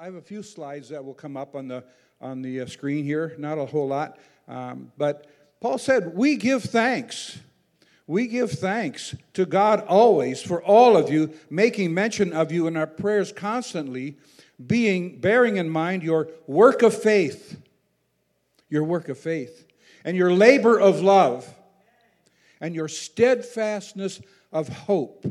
I have a few slides that will come up on the on the uh, screen here. Not a whole lot, um, but Paul said, "We give thanks. We give thanks to God always for all of you, making mention of you in our prayers constantly, being bearing in mind your work of faith, your work of faith, and your labor of love, and your steadfastness of hope,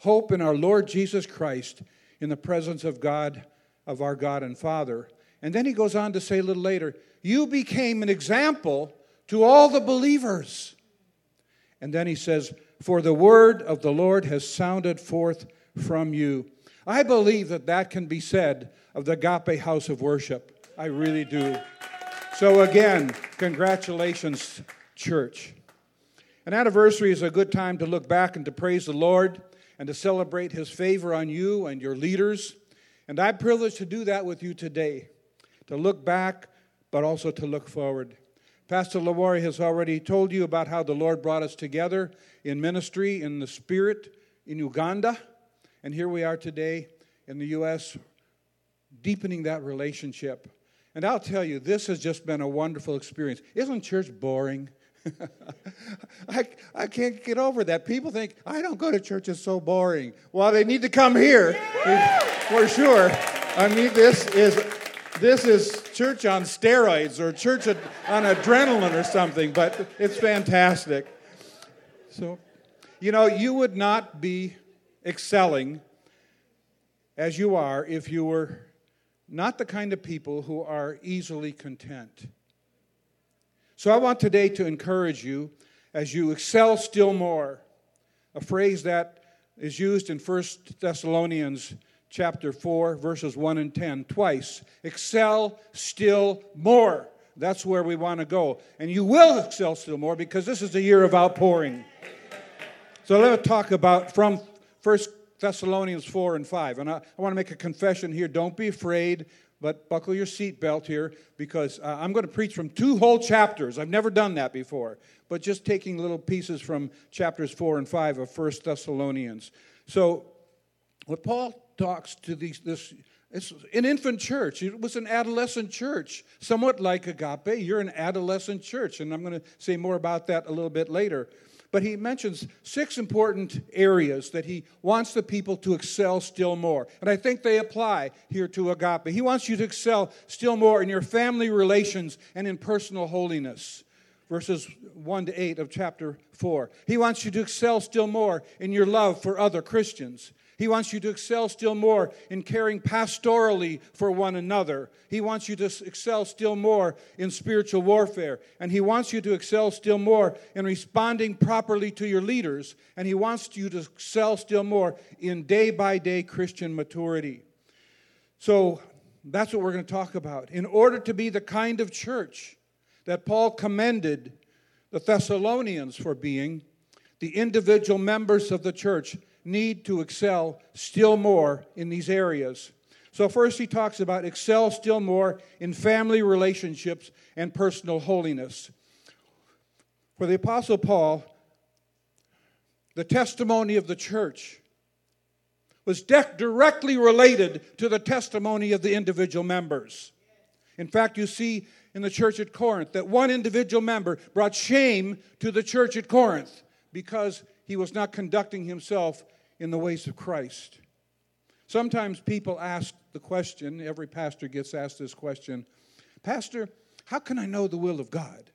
hope in our Lord Jesus Christ." In the presence of God of our God and Father. And then he goes on to say a little later, You became an example to all the believers. And then he says, For the word of the Lord has sounded forth from you. I believe that that can be said of the Agape House of Worship. I really do. So, again, congratulations, church. An anniversary is a good time to look back and to praise the Lord and to celebrate his favor on you and your leaders. And I'm privileged to do that with you today, to look back, but also to look forward. Pastor Lawari has already told you about how the Lord brought us together in ministry, in the Spirit, in Uganda. And here we are today in the U.S., deepening that relationship. And I'll tell you, this has just been a wonderful experience. Isn't church boring? I, I can't get over that. People think, I don't go to church, it's so boring. Well, they need to come here for sure. I mean, this is, this is church on steroids or church on adrenaline or something, but it's fantastic. So, you know, you would not be excelling as you are if you were not the kind of people who are easily content. So I want today to encourage you as you excel still more. A phrase that is used in 1 Thessalonians chapter 4 verses 1 and 10 twice. Excel still more. That's where we want to go. And you will excel still more because this is the year of outpouring. So let's talk about from 1 Thessalonians 4 and 5. And I, I want to make a confession here. Don't be afraid but buckle your seatbelt here because uh, I'm going to preach from two whole chapters. I've never done that before, but just taking little pieces from chapters 4 and 5 of First Thessalonians. So, what Paul talks to these, this, it's an infant church. It was an adolescent church, somewhat like Agape. You're an adolescent church, and I'm going to say more about that a little bit later. But he mentions six important areas that he wants the people to excel still more. And I think they apply here to agape. He wants you to excel still more in your family relations and in personal holiness. Verses 1 to 8 of chapter 4. He wants you to excel still more in your love for other Christians. He wants you to excel still more in caring pastorally for one another. He wants you to excel still more in spiritual warfare. And He wants you to excel still more in responding properly to your leaders. And He wants you to excel still more in day by day Christian maturity. So that's what we're going to talk about. In order to be the kind of church that Paul commended the Thessalonians for being, the individual members of the church need to excel still more in these areas. So, first, he talks about excel still more in family relationships and personal holiness. For the Apostle Paul, the testimony of the church was de- directly related to the testimony of the individual members. In fact, you see in the church at Corinth that one individual member brought shame to the church at Corinth because he was not conducting himself in the ways of Christ. Sometimes people ask the question, every pastor gets asked this question Pastor, how can I know the will of God?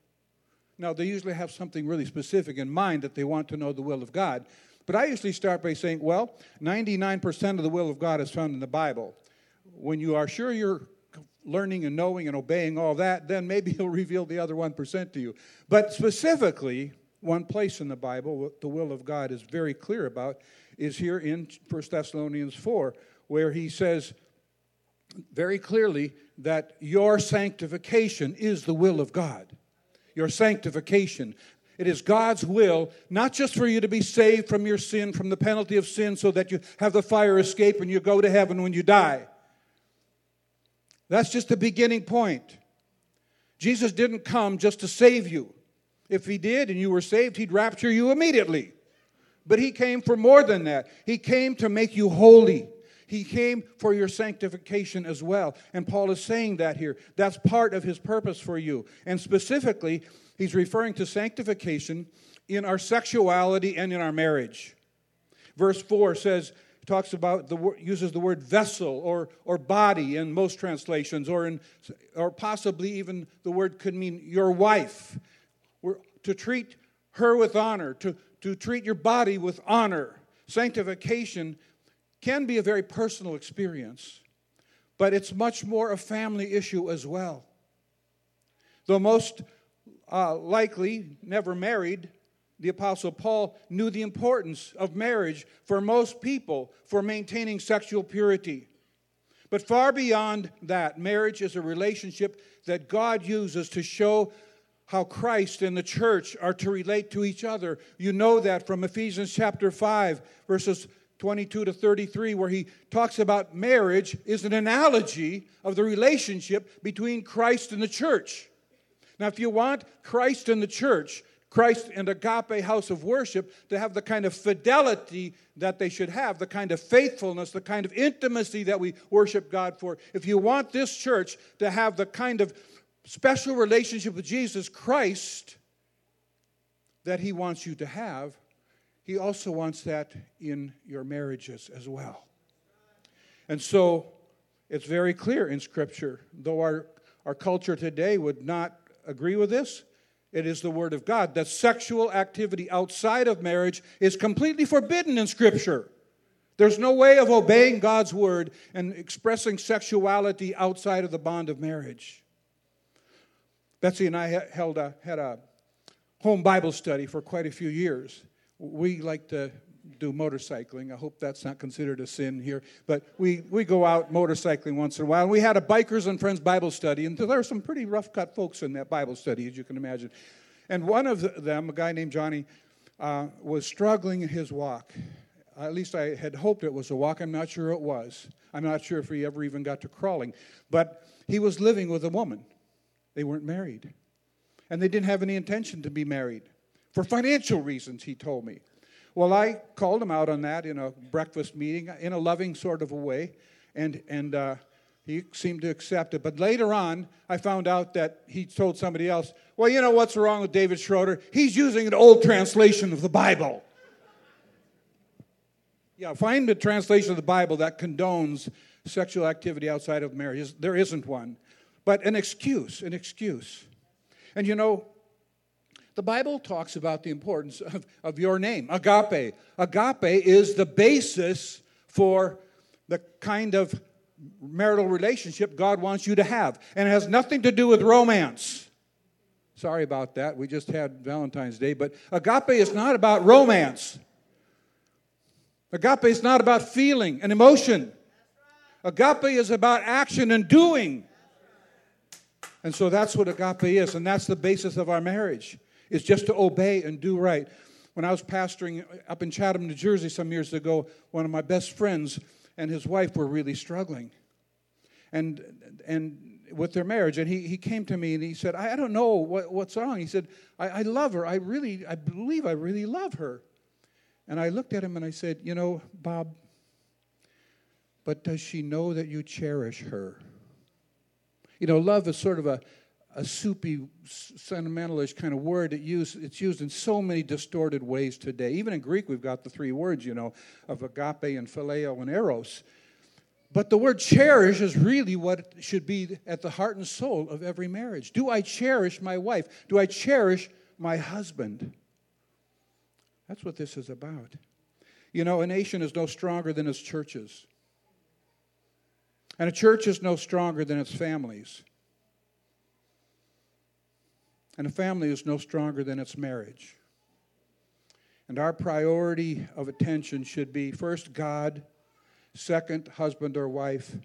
Now, they usually have something really specific in mind that they want to know the will of God. But I usually start by saying, well, 99% of the will of God is found in the Bible. When you are sure you're learning and knowing and obeying all that, then maybe He'll reveal the other 1% to you. But specifically, one place in the Bible, the will of God is very clear about, is here in 1 Thessalonians 4, where he says very clearly that your sanctification is the will of God. Your sanctification. It is God's will, not just for you to be saved from your sin, from the penalty of sin, so that you have the fire escape and you go to heaven when you die. That's just the beginning point. Jesus didn't come just to save you. If he did and you were saved, he'd rapture you immediately. But he came for more than that. He came to make you holy. He came for your sanctification as well. And Paul is saying that here. That's part of his purpose for you. And specifically, he's referring to sanctification in our sexuality and in our marriage. Verse 4 says, talks about the uses the word vessel or, or body in most translations, or in or possibly even the word could mean your wife. We're to treat her with honor, to, to treat your body with honor. Sanctification can be a very personal experience, but it's much more a family issue as well. Though most uh, likely never married, the Apostle Paul knew the importance of marriage for most people for maintaining sexual purity. But far beyond that, marriage is a relationship that God uses to show how Christ and the church are to relate to each other. You know that from Ephesians chapter 5, verses 22 to 33, where he talks about marriage is an analogy of the relationship between Christ and the church. Now, if you want Christ and the church, Christ and agape house of worship to have the kind of fidelity that they should have, the kind of faithfulness, the kind of intimacy that we worship God for, if you want this church to have the kind of special relationship with Jesus Christ that He wants you to have, He also wants that in your marriages as well. And so it's very clear in Scripture, though our, our culture today would not agree with this, it is the Word of God that sexual activity outside of marriage is completely forbidden in Scripture. There's no way of obeying God's Word and expressing sexuality outside of the bond of marriage. Betsy and I held a, had a home Bible study for quite a few years. We like to do motorcycling. I hope that's not considered a sin here, but we, we go out motorcycling once in a while. And we had a Bikers and Friends Bible study, and there were some pretty rough cut folks in that Bible study, as you can imagine. And one of them, a guy named Johnny, uh, was struggling in his walk. At least I had hoped it was a walk. I'm not sure it was. I'm not sure if he ever even got to crawling. But he was living with a woman. They weren't married. And they didn't have any intention to be married for financial reasons, he told me. Well, I called him out on that in a breakfast meeting in a loving sort of a way, and, and uh, he seemed to accept it. But later on, I found out that he told somebody else, Well, you know what's wrong with David Schroeder? He's using an old translation of the Bible. Yeah, find a translation of the Bible that condones sexual activity outside of marriage. There isn't one but an excuse, an excuse. And you know, the Bible talks about the importance of, of your name, agape. Agape is the basis for the kind of marital relationship God wants you to have. And it has nothing to do with romance. Sorry about that. We just had Valentine's Day. But agape is not about romance. Agape is not about feeling and emotion. Agape is about action and doing. And so that's what agape is, and that's the basis of our marriage, is just to obey and do right. When I was pastoring up in Chatham, New Jersey some years ago, one of my best friends and his wife were really struggling. And, and with their marriage. And he, he came to me and he said, I, I don't know what, what's wrong. He said, I, I love her. I really, I believe I really love her. And I looked at him and I said, You know, Bob, but does she know that you cherish her? You know, love is sort of a, a soupy, sentimentalish kind of word. It use, it's used in so many distorted ways today. Even in Greek, we've got the three words, you know, of agape and phileo and eros. But the word cherish is really what should be at the heart and soul of every marriage. Do I cherish my wife? Do I cherish my husband? That's what this is about. You know, a nation is no stronger than its churches. And a church is no stronger than its families. And a family is no stronger than its marriage. And our priority of attention should be first, God, second, husband or wife,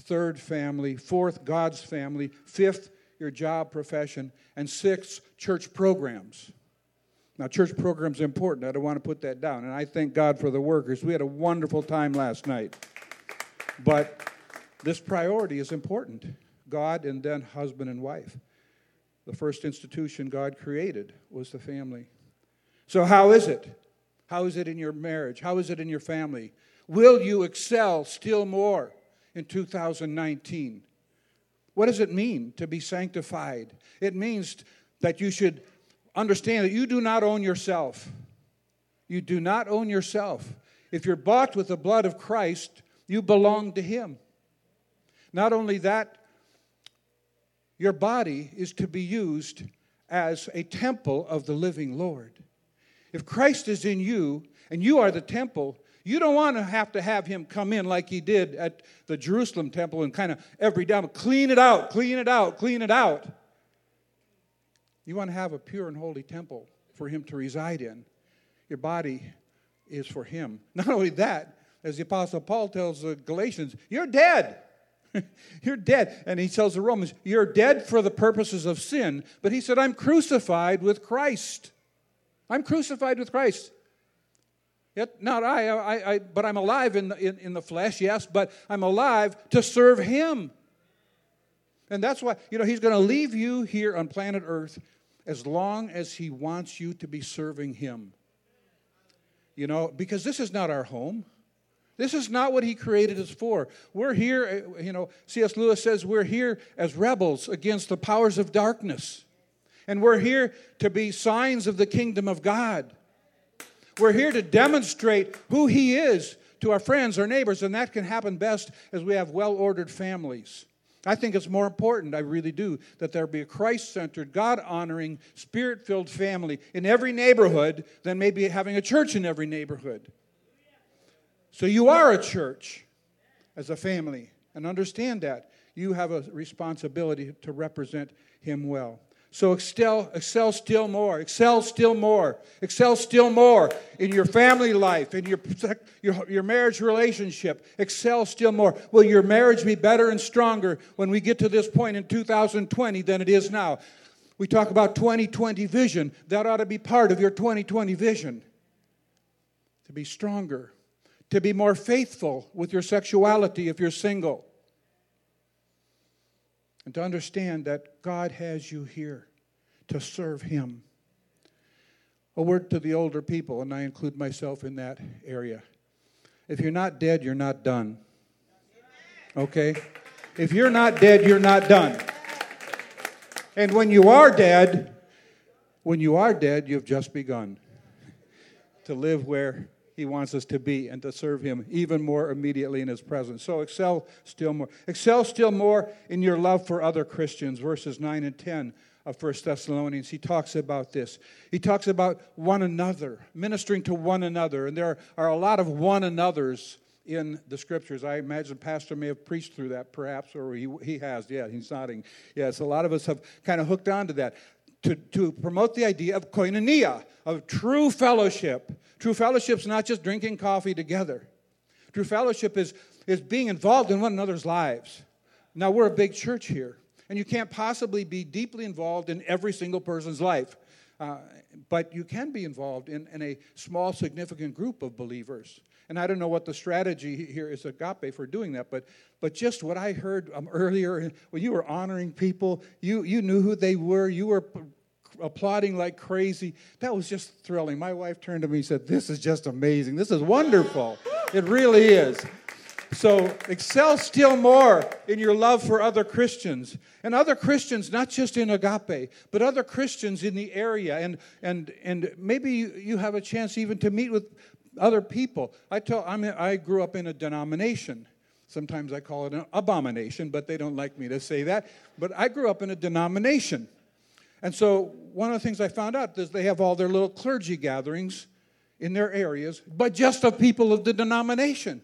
third, family, fourth, God's family, fifth, your job profession, and sixth, church programs. Now, church programs are important. I don't want to put that down. And I thank God for the workers. We had a wonderful time last night. But this priority is important God and then husband and wife. The first institution God created was the family. So, how is it? How is it in your marriage? How is it in your family? Will you excel still more in 2019? What does it mean to be sanctified? It means that you should understand that you do not own yourself. You do not own yourself. If you're bought with the blood of Christ, you belong to Him. Not only that, your body is to be used as a temple of the living Lord. If Christ is in you and you are the temple, you don't want to have to have him come in like he did at the Jerusalem temple and kind of every day clean it out, clean it out, clean it out. You want to have a pure and holy temple for him to reside in. Your body is for him. Not only that, as the Apostle Paul tells the Galatians, you're dead. you're dead. And he tells the Romans, you're dead for the purposes of sin. But he said, I'm crucified with Christ. I'm crucified with Christ. Yet not I, I, I but I'm alive in the, in, in the flesh, yes, but I'm alive to serve Him. And that's why, you know, He's going to leave you here on planet Earth as long as He wants you to be serving Him. You know, because this is not our home. This is not what he created us for. We're here, uh, you know, C.S. Lewis says we're here as rebels against the powers of darkness. And we're here to be signs of the kingdom of God. We're here to demonstrate who He is to our friends, our neighbors, and that can happen best as we have well ordered families. I think it's more important, I really do, that there be a Christ centered, God honoring, spirit filled family in every neighborhood than maybe having a church in every neighborhood. So you are a church as a family, and understand that. You have a responsibility to represent Him well. So excel, excel still more, excel still more, excel still more in your family life, in your, your, your marriage relationship. Excel still more. Will your marriage be better and stronger when we get to this point in 2020 than it is now? We talk about 2020 vision. That ought to be part of your 2020 vision. To be stronger, to be more faithful with your sexuality if you're single and to understand that God has you here to serve Him. A word to the older people, and I include myself in that area. If you're not dead, you're not done. Okay? If you're not dead, you're not done. And when you are dead, when you are dead, you've just begun to live where he wants us to be and to serve Him even more immediately in His presence. So excel still more. Excel still more in your love for other Christians, verses 9 and 10 of 1 Thessalonians. He talks about this. He talks about one another, ministering to one another. And there are a lot of one another's in the scriptures. I imagine Pastor may have preached through that perhaps, or he, he has. Yeah, he's nodding. Yes, a lot of us have kind of hooked onto that. To, to promote the idea of koinonia, of true fellowship, True fellowship is not just drinking coffee together. True fellowship is, is being involved in one another's lives. Now, we're a big church here, and you can't possibly be deeply involved in every single person's life. Uh, but you can be involved in, in a small, significant group of believers. And I don't know what the strategy here is agape for doing that, but, but just what I heard um, earlier when you were honoring people, you, you knew who they were, you were applauding like crazy. That was just thrilling. My wife turned to me and said, This is just amazing. This is wonderful. It really is. So excel still more in your love for other Christians. And other Christians, not just in agape, but other Christians in the area. And, and, and maybe you have a chance even to meet with other people. I, tell, I'm, I grew up in a denomination. Sometimes I call it an abomination, but they don't like me to say that. But I grew up in a denomination. And so one of the things I found out is they have all their little clergy gatherings in their areas, but just of people of the denomination.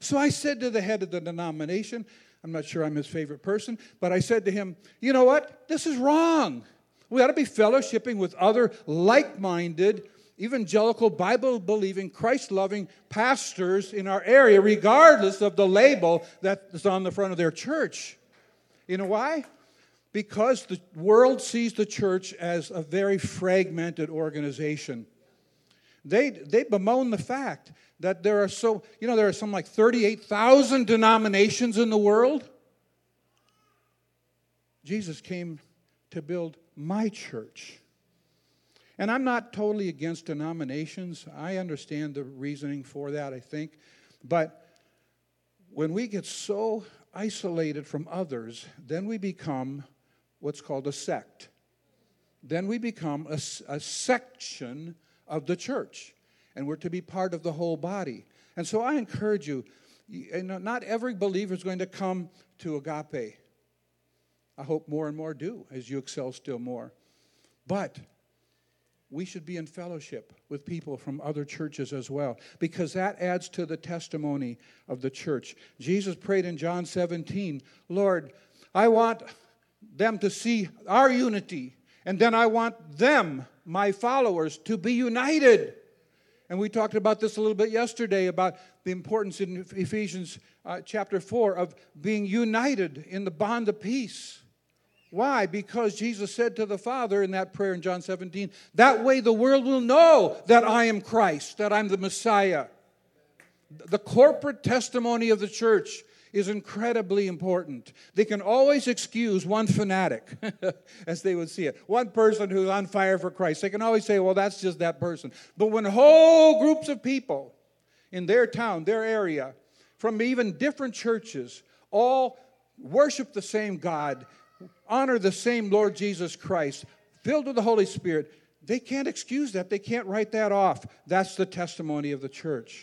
So I said to the head of the denomination, I'm not sure I'm his favorite person, but I said to him, You know what? This is wrong. We ought to be fellowshipping with other like minded evangelical, Bible believing, Christ loving pastors in our area, regardless of the label that is on the front of their church. You know why? Because the world sees the church as a very fragmented organization. They, they bemoan the fact that there are so, you know, there are some like 38,000 denominations in the world. Jesus came to build my church. And I'm not totally against denominations. I understand the reasoning for that, I think. But when we get so isolated from others, then we become what's called a sect. Then we become a, a section of the church, and we're to be part of the whole body. And so I encourage you, not every believer is going to come to agape. I hope more and more do as you excel still more. But we should be in fellowship with people from other churches as well because that adds to the testimony of the church. Jesus prayed in John 17, Lord, I want them to see our unity, and then I want them, my followers, to be united. And we talked about this a little bit yesterday about the importance in Ephesians uh, chapter 4 of being united in the bond of peace. Why? Because Jesus said to the Father in that prayer in John 17, that way the world will know that I am Christ, that I'm the Messiah. The corporate testimony of the church is incredibly important. They can always excuse one fanatic, as they would see it, one person who's on fire for Christ. They can always say, well, that's just that person. But when whole groups of people in their town, their area, from even different churches, all worship the same God honor the same Lord Jesus Christ, filled with the Holy Spirit, they can't excuse that. They can't write that off. That's the testimony of the church.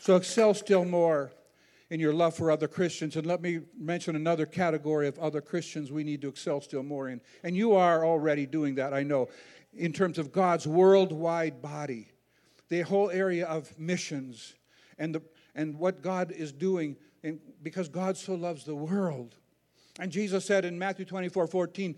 So excel still more in your love for other Christians. And let me mention another category of other Christians we need to excel still more in. And you are already doing that, I know, in terms of God's worldwide body, the whole area of missions and, the, and what God is doing in, because God so loves the world and Jesus said in Matthew 24 14,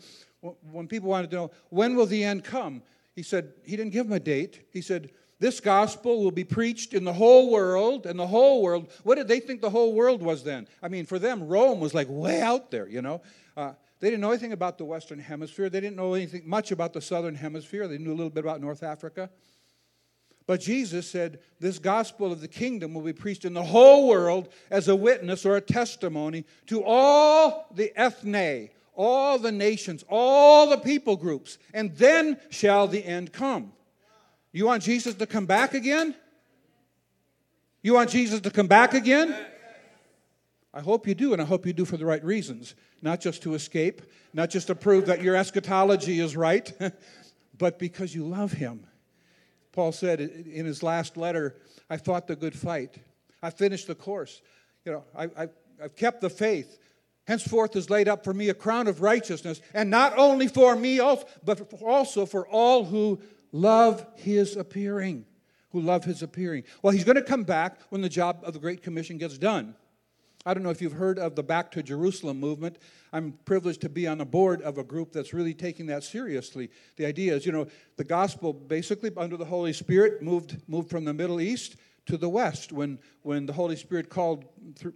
when people wanted to know, when will the end come? He said, He didn't give them a date. He said, This gospel will be preached in the whole world, and the whole world. What did they think the whole world was then? I mean, for them, Rome was like way out there, you know. Uh, they didn't know anything about the Western Hemisphere. They didn't know anything much about the Southern Hemisphere. They knew a little bit about North Africa. But Jesus said, This gospel of the kingdom will be preached in the whole world as a witness or a testimony to all the ethne, all the nations, all the people groups, and then shall the end come. You want Jesus to come back again? You want Jesus to come back again? I hope you do, and I hope you do for the right reasons. Not just to escape, not just to prove that your eschatology is right, but because you love him Paul said in his last letter, I fought the good fight. I finished the course. You know, I, I, I've kept the faith. Henceforth is laid up for me a crown of righteousness, and not only for me, but also for all who love his appearing. Who love his appearing. Well, he's going to come back when the job of the Great Commission gets done. I don't know if you've heard of the Back to Jerusalem movement. I'm privileged to be on the board of a group that's really taking that seriously. The idea is, you know, the gospel basically under the Holy Spirit moved moved from the Middle East to the West when when the Holy Spirit called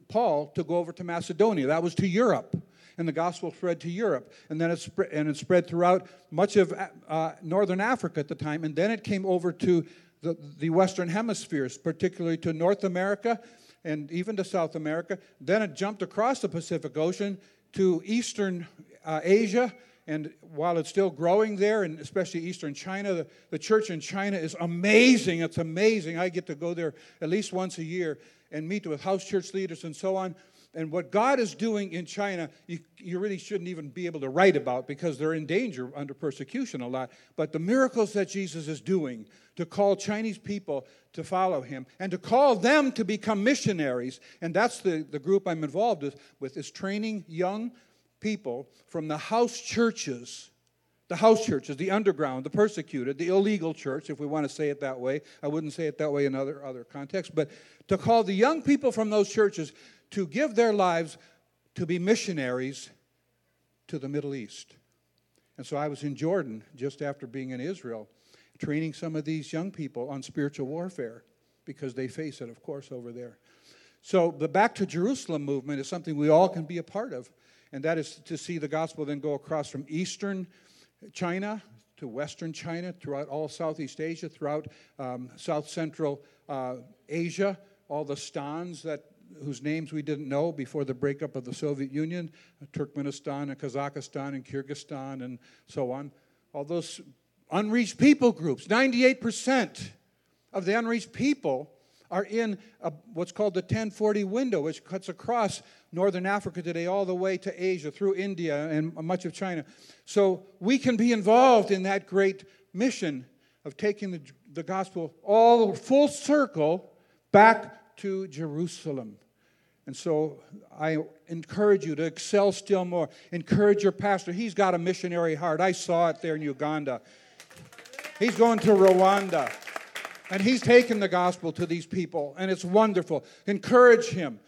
Paul to go over to Macedonia. That was to Europe, and the gospel spread to Europe, and then it spread and it spread throughout much of uh, northern Africa at the time, and then it came over to the, the Western hemispheres, particularly to North America and even to South America. Then it jumped across the Pacific Ocean to Eastern uh, Asia. And while it's still growing there, and especially Eastern China, the, the church in China is amazing. It's amazing. I get to go there at least once a year and meet with house church leaders and so on. And what God is doing in China, you, you really shouldn't even be able to write about because they're in danger under persecution a lot. But the miracles that Jesus is doing to call Chinese people to follow him and to call them to become missionaries, and that's the, the group I'm involved with, with is training young people from the house churches the house churches, the underground, the persecuted, the illegal church, if we want to say it that way. I wouldn't say it that way in other, other contexts, but to call the young people from those churches to give their lives to be missionaries to the Middle East. And so I was in Jordan just after being in Israel. Training some of these young people on spiritual warfare because they face it, of course, over there. So the Back to Jerusalem movement is something we all can be a part of, and that is to see the gospel then go across from eastern China to western China, throughout all Southeast Asia, throughout um, South Central uh, Asia, all the stans that whose names we didn't know before the breakup of the Soviet Union, Turkmenistan and Kazakhstan and Kyrgyzstan and so on. All those unreached people groups, 98% of the unreached people are in a, what's called the 1040 window, which cuts across northern Africa today all the way to Asia, through India and much of China. So we can be involved in that great mission of taking the, the gospel all full circle back to Jerusalem. And so I encourage you to excel still more. Encourage your pastor. He's got a missionary heart. I saw it there in Uganda. He's going to Rwanda. And he's taken the gospel to these people, and it's wonderful. Encourage him.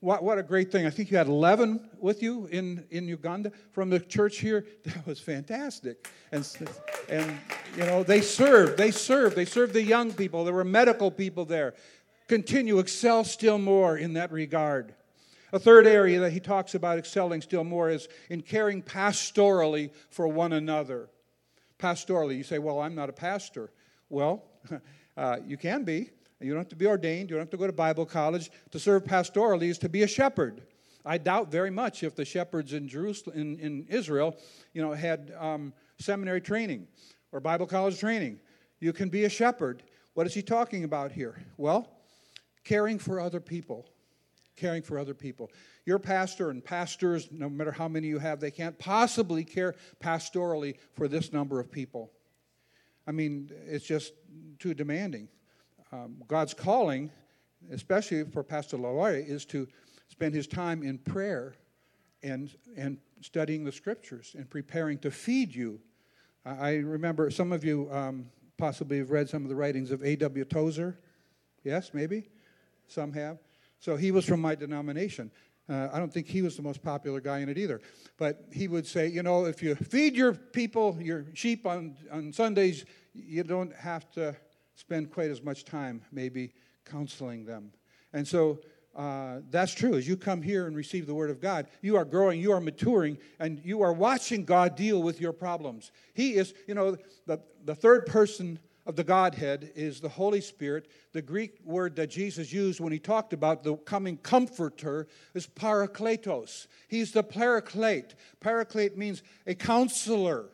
What, what a great thing. I think you had 11 with you in, in Uganda from the church here. That was fantastic. And, and, you know, they served. They served. They served the young people. There were medical people there. Continue, excel still more in that regard. A third area that he talks about excelling still more is in caring pastorally for one another. Pastorally, you say, Well, I'm not a pastor. Well, Uh, you can be. You don't have to be ordained. You don't have to go to Bible college. To serve pastorally is to be a shepherd. I doubt very much if the shepherds in Jerusalem, in, in Israel, you know, had um, seminary training or Bible college training. You can be a shepherd. What is he talking about here? Well, caring for other people. Caring for other people. Your pastor and pastors, no matter how many you have, they can't possibly care pastorally for this number of people. I mean, it's just too demanding. Um, God's calling, especially for Pastor Laloy, is to spend his time in prayer and, and studying the scriptures and preparing to feed you. I remember some of you um, possibly have read some of the writings of A.W. Tozer. Yes, maybe? Some have. So he was from my denomination. Uh, I don't think he was the most popular guy in it either. But he would say, you know, if you feed your people, your sheep on, on Sundays, you don't have to spend quite as much time maybe counseling them. And so uh, that's true. As you come here and receive the Word of God, you are growing, you are maturing, and you are watching God deal with your problems. He is, you know, the, the third person of the Godhead is the Holy Spirit. The Greek word that Jesus used when he talked about the coming comforter is parakletos. He's the paraclete. Paraclete means a counselor,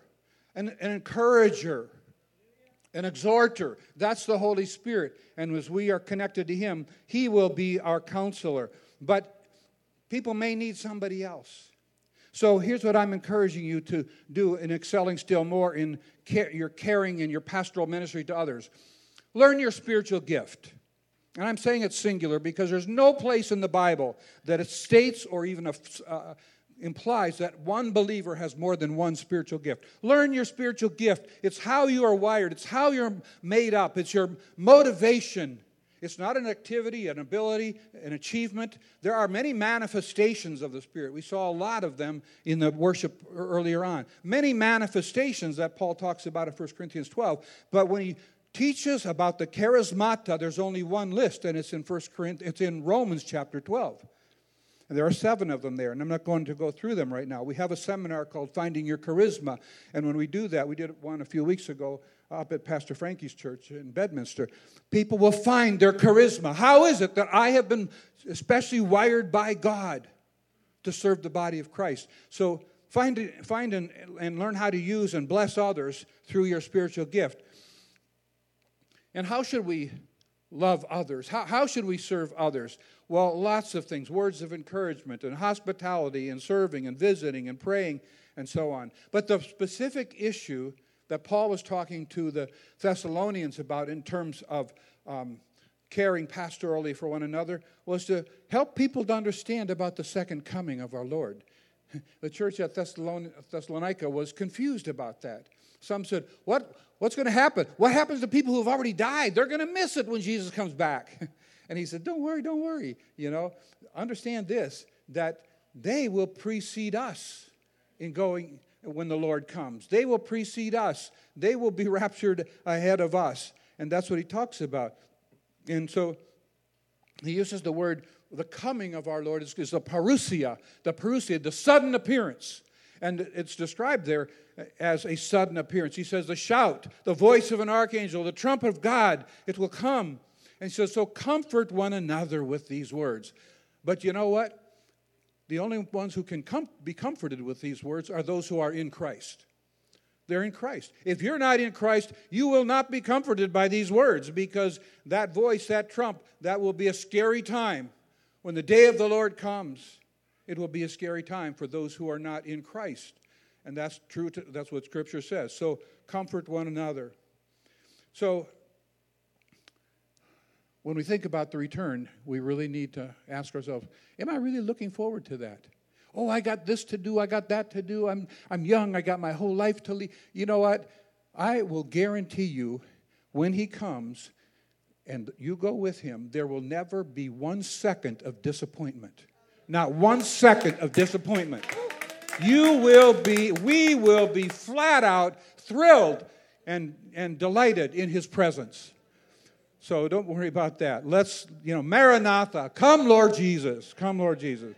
an, an encourager, an exhorter. That's the Holy Spirit. And as we are connected to Him, He will be our counselor. But people may need somebody else. So here's what I'm encouraging you to do in excelling still more in your caring and your pastoral ministry to others. Learn your spiritual gift. And I'm saying it's singular because there's no place in the Bible that it states or even uh, implies that one believer has more than one spiritual gift. Learn your spiritual gift. It's how you are wired, it's how you're made up, it's your motivation. It's not an activity, an ability, an achievement. There are many manifestations of the Spirit. We saw a lot of them in the worship earlier on. Many manifestations that Paul talks about in 1 Corinthians 12. But when he teaches about the charismata, there's only one list, and it's in 1 Corinthians, it's in Romans chapter 12. And there are seven of them there, and I'm not going to go through them right now. We have a seminar called Finding Your Charisma, and when we do that, we did one a few weeks ago up at Pastor Frankie's church in Bedminster. People will find their charisma. How is it that I have been especially wired by God to serve the body of Christ? So find, find and, and learn how to use and bless others through your spiritual gift. And how should we love others? How, how should we serve others? Well, lots of things words of encouragement and hospitality and serving and visiting and praying and so on. But the specific issue that Paul was talking to the Thessalonians about in terms of um, caring pastorally for one another was to help people to understand about the second coming of our Lord. The church at Thessalonica was confused about that. Some said, what, What's going to happen? What happens to people who've already died? They're going to miss it when Jesus comes back. And he said, Don't worry, don't worry. You know, understand this that they will precede us in going when the Lord comes. They will precede us, they will be raptured ahead of us. And that's what he talks about. And so he uses the word, the coming of our Lord is, is the parousia, the parousia, the sudden appearance. And it's described there as a sudden appearance. He says, the shout, the voice of an archangel, the trumpet of God, it will come. And he says, so comfort one another with these words. But you know what? The only ones who can com- be comforted with these words are those who are in Christ. They're in Christ. If you're not in Christ, you will not be comforted by these words because that voice, that trump, that will be a scary time. When the day of the Lord comes, it will be a scary time for those who are not in Christ. And that's true, to, that's what Scripture says. So comfort one another. So when we think about the return, we really need to ask ourselves Am I really looking forward to that? Oh, I got this to do, I got that to do, I'm, I'm young, I got my whole life to lead. You know what? I will guarantee you when he comes and you go with him, there will never be one second of disappointment. Not one second of disappointment. You will be, we will be flat out thrilled and, and delighted in his presence. So don't worry about that. Let's, you know, Maranatha, come Lord Jesus, come Lord Jesus.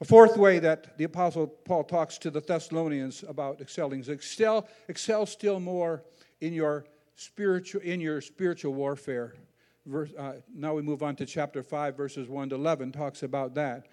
A fourth way that the Apostle Paul talks to the Thessalonians about excelling is excel, excel still more in your spiritual, in your spiritual warfare. Verse, uh, now we move on to chapter 5, verses 1 to 11, talks about that.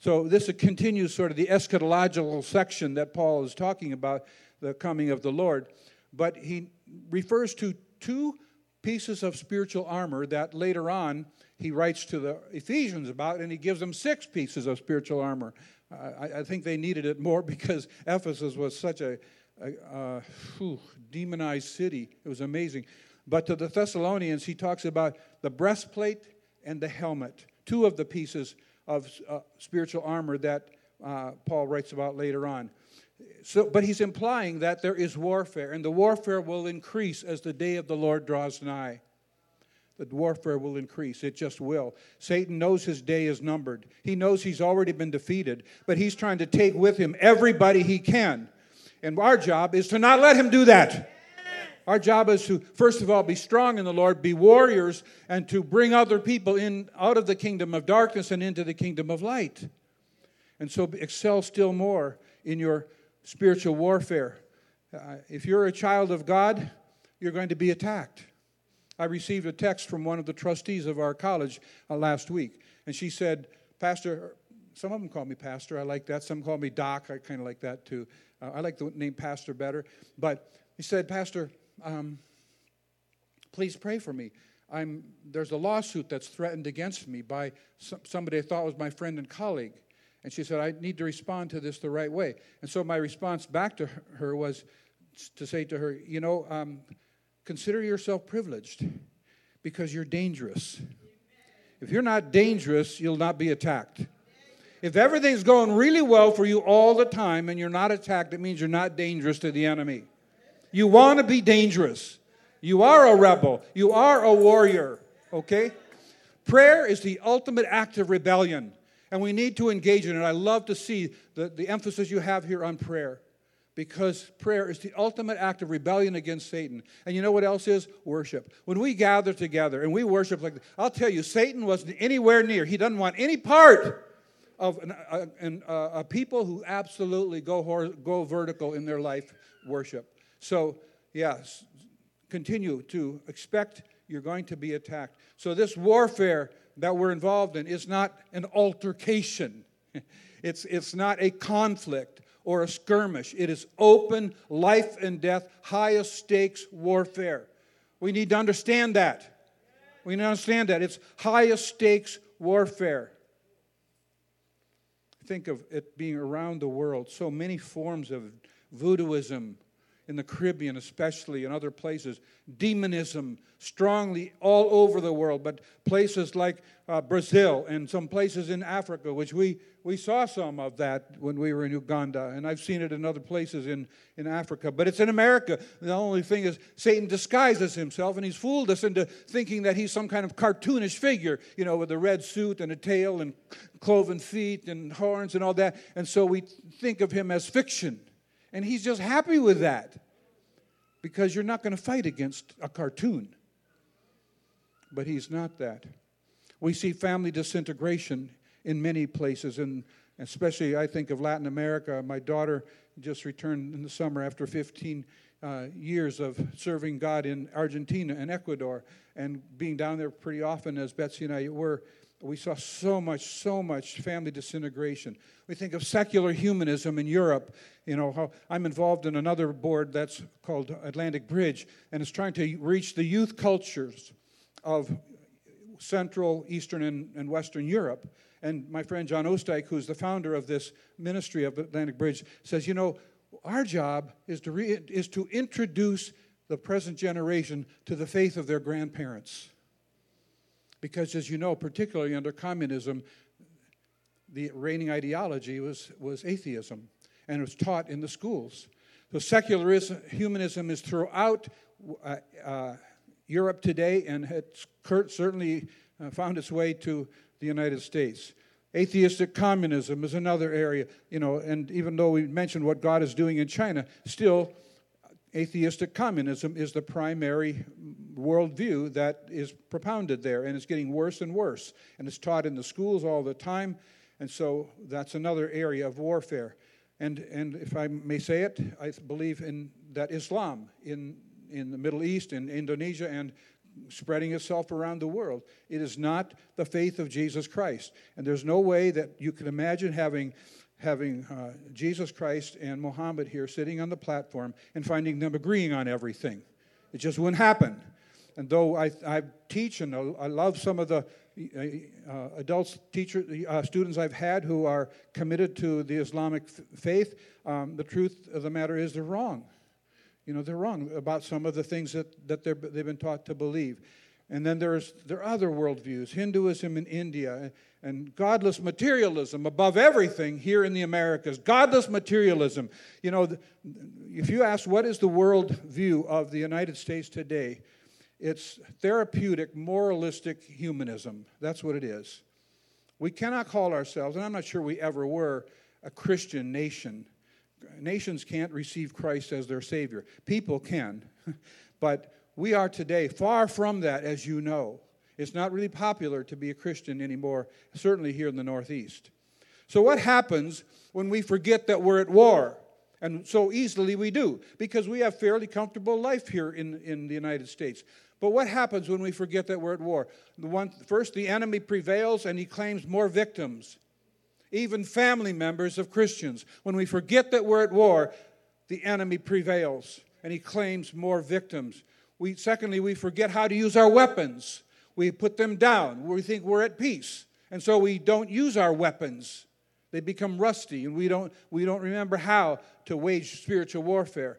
So this continues sort of the eschatological section that Paul is talking about, the coming of the Lord. But he refers to two pieces of spiritual armor that later on he writes to the Ephesians about, and he gives them six pieces of spiritual armor. I, I think they needed it more because Ephesus was such a, a, whew, demonized city. It was amazing. But to the Thessalonians, he talks about the breastplate and the helmet, two of the pieces of uh, spiritual armor that uh, Paul writes about later on. So, but he's implying that there is warfare, and the warfare will increase as the day of the Lord draws nigh. The warfare will increase. It just will. Satan knows his day is numbered. He knows he's already been defeated, but he's trying to take with him everybody he can. And our job is to not let him do that. Our job is to, first of all, be strong in the Lord, be warriors, and to bring other people in out of the kingdom of darkness and into the kingdom of light. And so excel still more in your spiritual warfare. Uh, if you're a child of God, you're going to be attacked. I received a text from one of the trustees of our college uh, last week, and she said, Pastor, some of them call me pastor. I like that. Some call me doc. I kind of like that too. Uh, I like the name pastor better. But he said, Pastor, um, please pray for me. I'm, there's a lawsuit that's threatened against me by somebody I thought was my friend and colleague. And she said, I need to respond to this the right way. And so my response back to her was to say to her, You know, um, consider yourself privileged because you're dangerous. If you're not dangerous, you'll not be attacked. If everything's going really well for you all the time and you're not attacked, it means you're not dangerous to the enemy. You want to be dangerous. You are a rebel. You are a warrior. Okay? Prayer is the ultimate act of rebellion and we need to engage in it. I love to see the, the emphasis you have here on prayer because prayer is the ultimate act of rebellion against Satan. And you know what else is? Worship. When we gather together and we worship like I'll tell you, Satan wasn't anywhere near. He doesn't want any part of an, a, an, a, people who absolutely go, hor- go vertical in their life worship. So, yes, continue to expect you're going to be attacked. So, this warfare that we're involved in is not an altercation, it's, it's not a conflict or a skirmish. It is open, life and death, highest stakes warfare. We need to understand that. We need to understand that. It's highest stakes warfare. Think of it being around the world, so many forms of voodooism, in the Caribbean, especially, and other places. Demonism strongly all over the world, but places like uh, Brazil and some places in Africa, which we, we saw some of that when we were in Uganda, and I've seen it in other places in, in Africa. But it's in America. The only thing is, Satan disguises himself, and he's fooled us into thinking that he's some kind of cartoonish figure, you know, with a red suit and a tail and cloven feet and horns and all that. And so we think of him as fiction. And he's just happy with that because you're not going to fight against a cartoon. But he's not that. We see family disintegration in many places, and especially I think of Latin America. My daughter just returned in the summer after 15 uh, years of serving God in Argentina and Ecuador, and being down there pretty often, as Betsy and I were. We saw so much, so much family disintegration. We think of secular humanism in Europe. You know, how I'm involved in another board that's called Atlantic Bridge, and it's trying to reach the youth cultures of Central, Eastern, and, and Western Europe. And my friend John Ostijk, who's the founder of this ministry of Atlantic Bridge, says, you know, our job is to, re- is to introduce the present generation to the faith of their grandparents. Because, as you know, particularly under communism, the reigning ideology was, was atheism, and it was taught in the schools. So, secularism, humanism is throughout uh, uh, Europe today, and it's certainly uh, found its way to the United States. Atheistic communism is another area, you know, and even though we mentioned what God is doing in China, still atheistic communism is the primary worldview that is propounded there, and it's getting worse and worse. And it's taught in the schools all the time, and so that's another area of warfare. And, and if I may say it, I believe in that Islam in, in the Middle East, in Indonesia, and spreading itself around the world. It is not the faith of Jesus Christ. And there's no way that you can imagine having, having uh, Jesus Christ and Muhammad here sitting on the platform and finding them agreeing on everything. It just wouldn't happen. And though I, I teach and I love some of the uh, uh adults, teacher, uh, students I've had who are committed to the Islamic faith, um, the truth of the matter is they're wrong. You know, they're wrong about some of the things that, that they've been taught to believe. And then there's there are other worldviews, Hinduism in India, and godless materialism above everything here in the Americas. Godless materialism. You know, if you ask what is the world view of the United States today, it's therapeutic, moralistic humanism. That's what it is. We cannot call ourselves, and I'm not sure we ever were, a Christian nation nations can't receive Christ as their Savior. People can. but we are today far from that, as you know. It's not really popular to be a Christian anymore, certainly here in the Northeast. So, what happens when we forget that we're at war? And so easily we do, because we have fairly comfortable life here in, in the United States. But what happens when we forget that we're at war? The one, first, the enemy prevails and he claims more victims even family members of Christians. When we forget that we're at war, the enemy prevails and he claims more victims. We, secondly, we forget how to use our weapons. We put them down. We think we're at peace. And so we don't use our weapons. They become rusty, and we don't, we don't remember how to wage spiritual warfare.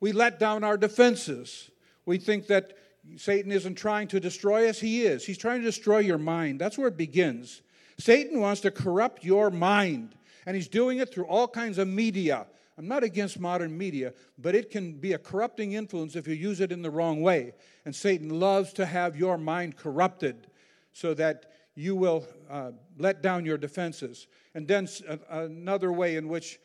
We let down our defenses. We think that Satan isn't trying to destroy us. He is. He's trying to destroy your mind. That's where it begins. Satan wants to corrupt your mind, and he's doing it through all kinds of media. I'm not against modern media, but it can be a corrupting influence if you use it in the wrong way. And Satan loves to have your mind corrupted so that you will uh, let down your defenses. And then uh, another way in which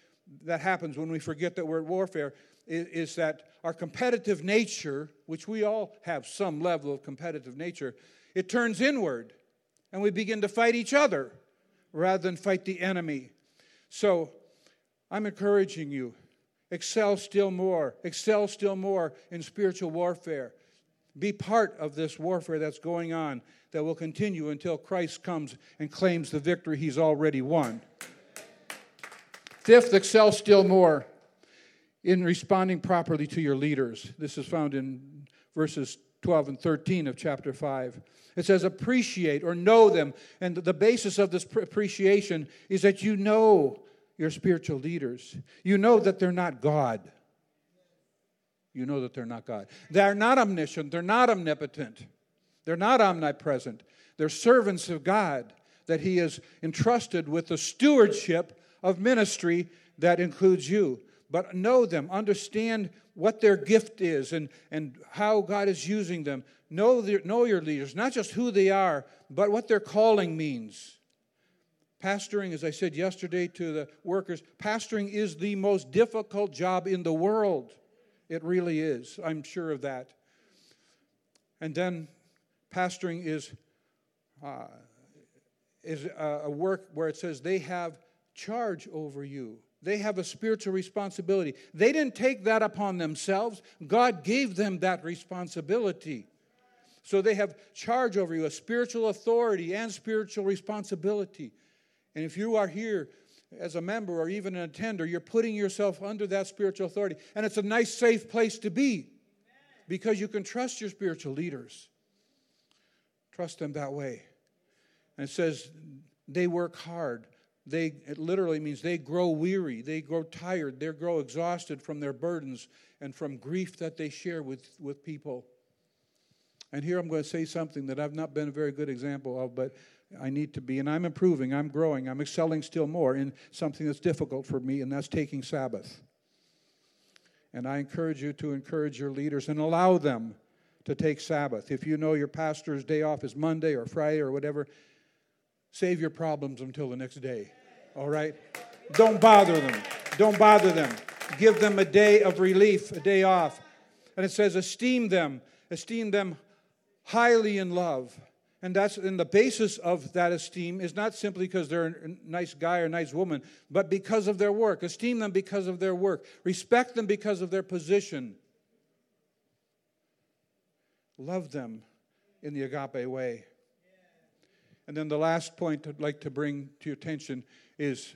that happens when we forget that we're at warfare is, is that our competitive nature, which we all have some level of competitive nature, it turns inward and we begin to fight each other rather than fight the enemy. So I'm encouraging you excel still more, excel still more in spiritual warfare. Be part of this warfare that's going on that will continue until Christ comes and claims the victory he's already won. Fifth, excel still more in responding properly to your leaders. This is found in verses 12 and 13 of chapter 5. It says appreciate or know them. And the basis of this appreciation is that you know your spiritual leaders. You know that they're not God. You know that they're not God. They're not omniscient. They're not omnipotent. They're not omnipresent. They're servants of God that He has entrusted with the stewardship of ministry that includes you. But know them, understand what their gift is and, and how God is using them. Know, their, know your leaders, not just who they are, but what their calling means. Pastoring, as I said yesterday to the workers, pastoring is the most difficult job in the world. It really is. I'm sure of that. And then pastoring is, uh, is a, a work where it says they have charge over you. They have a spiritual responsibility. They didn't take that upon themselves, God gave them that responsibility. So they have charge over you, a spiritual authority and spiritual responsibility. And if you are here as a member or even an attender, you're putting yourself under that spiritual authority. And it's a nice, safe place to be because you can trust your spiritual leaders. Trust them that way. And it says they work hard. They, it literally means they grow weary, they grow tired, they grow exhausted from their burdens and from grief that they share with, with people. And here I'm going to say something that I've not been a very good example of, but I need to be. And I'm improving, I'm growing, I'm excelling still more in something that's difficult for me, and that's taking Sabbath. And I encourage you to encourage your leaders and allow them to take Sabbath. If you know your pastor's day off is Monday or Friday or whatever, save your problems until the next day. All right? Don't bother them. Don't bother them. Give them a day of relief, a day off. And it says, esteem them, esteem them highly in love. And that's and the basis of that esteem is not simply because they're a nice guy or nice woman, but because of their work. Esteem them because of their work. Respect them because of their position. Love them in the agape way. And then the last point I'd like to bring to your attention is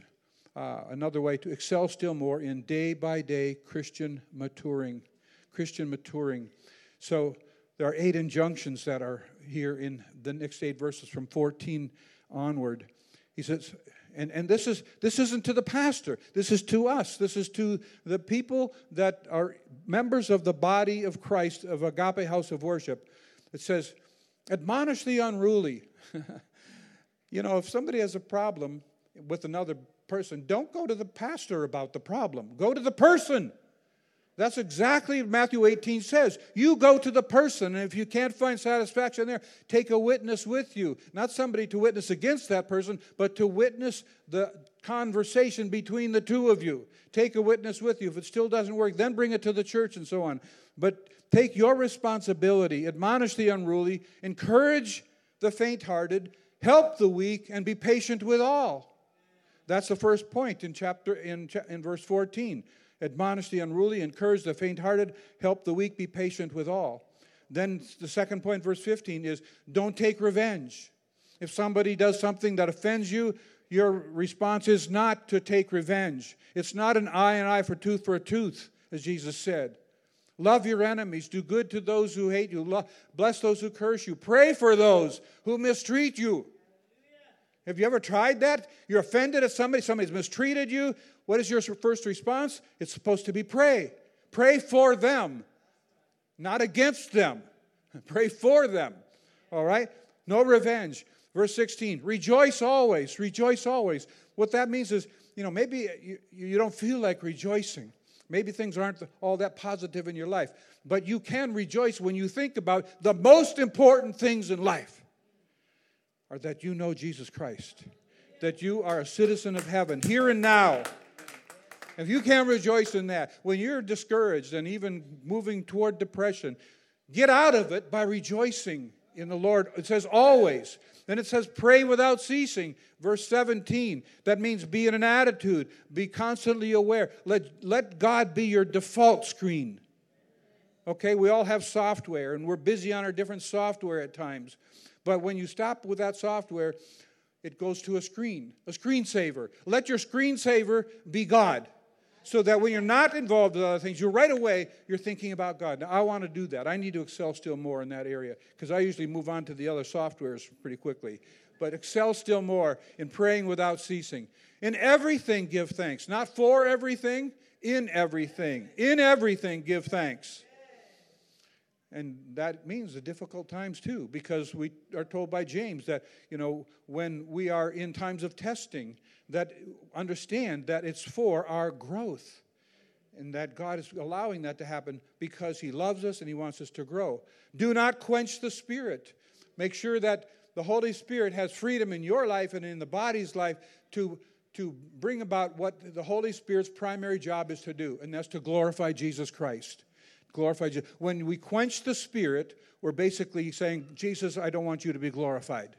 uh, another way to excel still more in day by day Christian maturing. Christian maturing. So there are eight injunctions that are here in the next eight verses from 14 onward. He says, and, and this is this isn't to the pastor, this is to us. This is to the people that are members of the body of Christ of Agape House of Worship. It says, admonish the unruly. you know, if somebody has a problem with another person, don't go to the pastor about the problem. Go to the person. That's exactly what Matthew 18 says. You go to the person, and if you can't find satisfaction there, take a witness with you. Not somebody to witness against that person, but to witness the conversation between the two of you. Take a witness with you. If it still doesn't work, then bring it to the church and so on. But take your responsibility, admonish the unruly, encourage the faint hearted, help the weak, and be patient with all. That's the first point in chapter in, in verse 14 admonish the unruly, encourage the faint hearted, help the weak, be patient with all. Then the second point, verse 15, is don't take revenge. If somebody does something that offends you, your response is not to take revenge. It's not an eye and eye for tooth for a tooth, as Jesus said. Love your enemies. Do good to those who hate you. bless those who curse you. Pray for those who mistreat you. Have you ever tried that? You're offended at somebody, somebody's mistreated you. What is your first response? It's supposed to be pray. Pray for them, not against them. Pray for them. All right? No revenge. Verse 16, rejoice always. Rejoice always. What that means is, you know, maybe you, you don't feel like rejoicing. Maybe things aren't all that positive in your life. But you can rejoice when you think about the most important things in life are that you know Jesus Christ, that you are a citizen of heaven here and now. If you can't rejoice in that, when you're discouraged and even moving toward depression, get out of it by rejoicing in the Lord. It says always. Then it says pray without ceasing. Verse 17. That means be in an attitude, be constantly aware. Let, let God be your default screen. Okay, we all have software and we're busy on our different software at times. But when you stop with that software, it goes to a screen, a screensaver. Let your screensaver be God. So that when you're not involved with other things, you're right away you're thinking about God. Now I want to do that. I need to excel still more in that area because I usually move on to the other softwares pretty quickly. But excel still more in praying without ceasing. In everything give thanks. Not for everything, in everything. In everything give thanks. And that means the difficult times too, because we are told by James that, you know, when we are in times of testing, that understand that it's for our growth. And that God is allowing that to happen because He loves us and He wants us to grow. Do not quench the Spirit. Make sure that the Holy Spirit has freedom in your life and in the body's life to, to bring about what the Holy Spirit's primary job is to do, and that's to glorify Jesus Christ. Glorify Jesus. When we quench the Spirit, we're basically saying, Jesus, I don't want you to be glorified.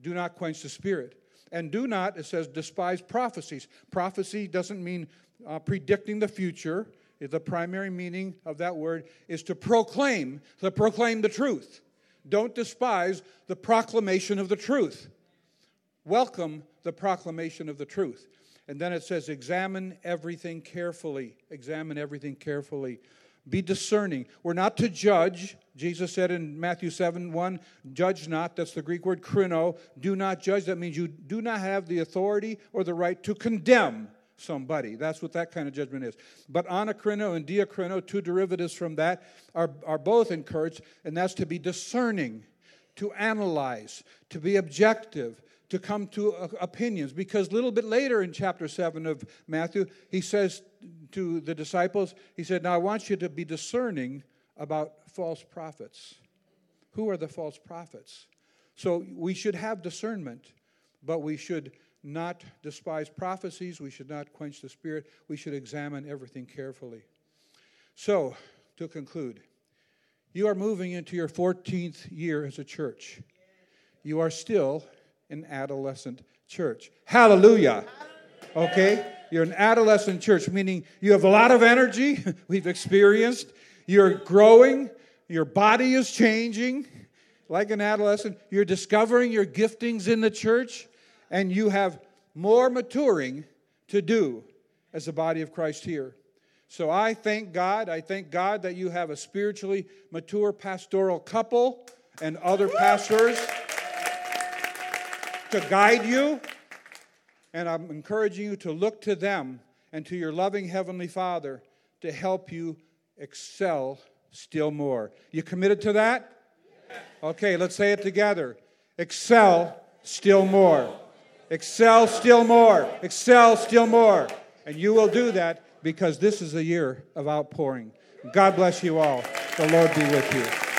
Do not quench the Spirit. And do not, it says, despise prophecies. Prophecy doesn't mean uh, predicting the future. The primary meaning of that word is to proclaim, to proclaim the truth. Don't despise the proclamation of the truth. Welcome the proclamation of the truth. And then it says, examine everything carefully. Examine everything carefully. Be discerning. We're not to judge. Jesus said in Matthew 7 1, judge not. That's the Greek word krino. Do not judge. That means you do not have the authority or the right to condemn somebody. That's what that kind of judgment is. But anakrino and diakrino, two derivatives from that, are, are both encouraged, and that's to be discerning, to analyze, to be objective, to come to uh, opinions. Because a little bit later in chapter 7 of Matthew, he says to the disciples, he said, Now I want you to be discerning about false prophets. Who are the false prophets? So we should have discernment, but we should not despise prophecies. We should not quench the spirit. We should examine everything carefully. So, to conclude, you are moving into your 14th year as a church. You are still an adolescent church. Hallelujah. Okay? You're an adolescent church, meaning you have a lot of energy, we've experienced. You're growing, your body is changing like an adolescent. You're discovering your giftings in the church, and you have more maturing to do as the body of Christ here. So I thank God. I thank God that you have a spiritually mature pastoral couple and other pastors to guide you. And I'm encouraging you to look to them and to your loving Heavenly Father to help you excel still more. You committed to that? Okay, let's say it together. Excel still more. Excel still more. Excel still more. And you will do that because this is a year of outpouring. God bless you all. The Lord be with you.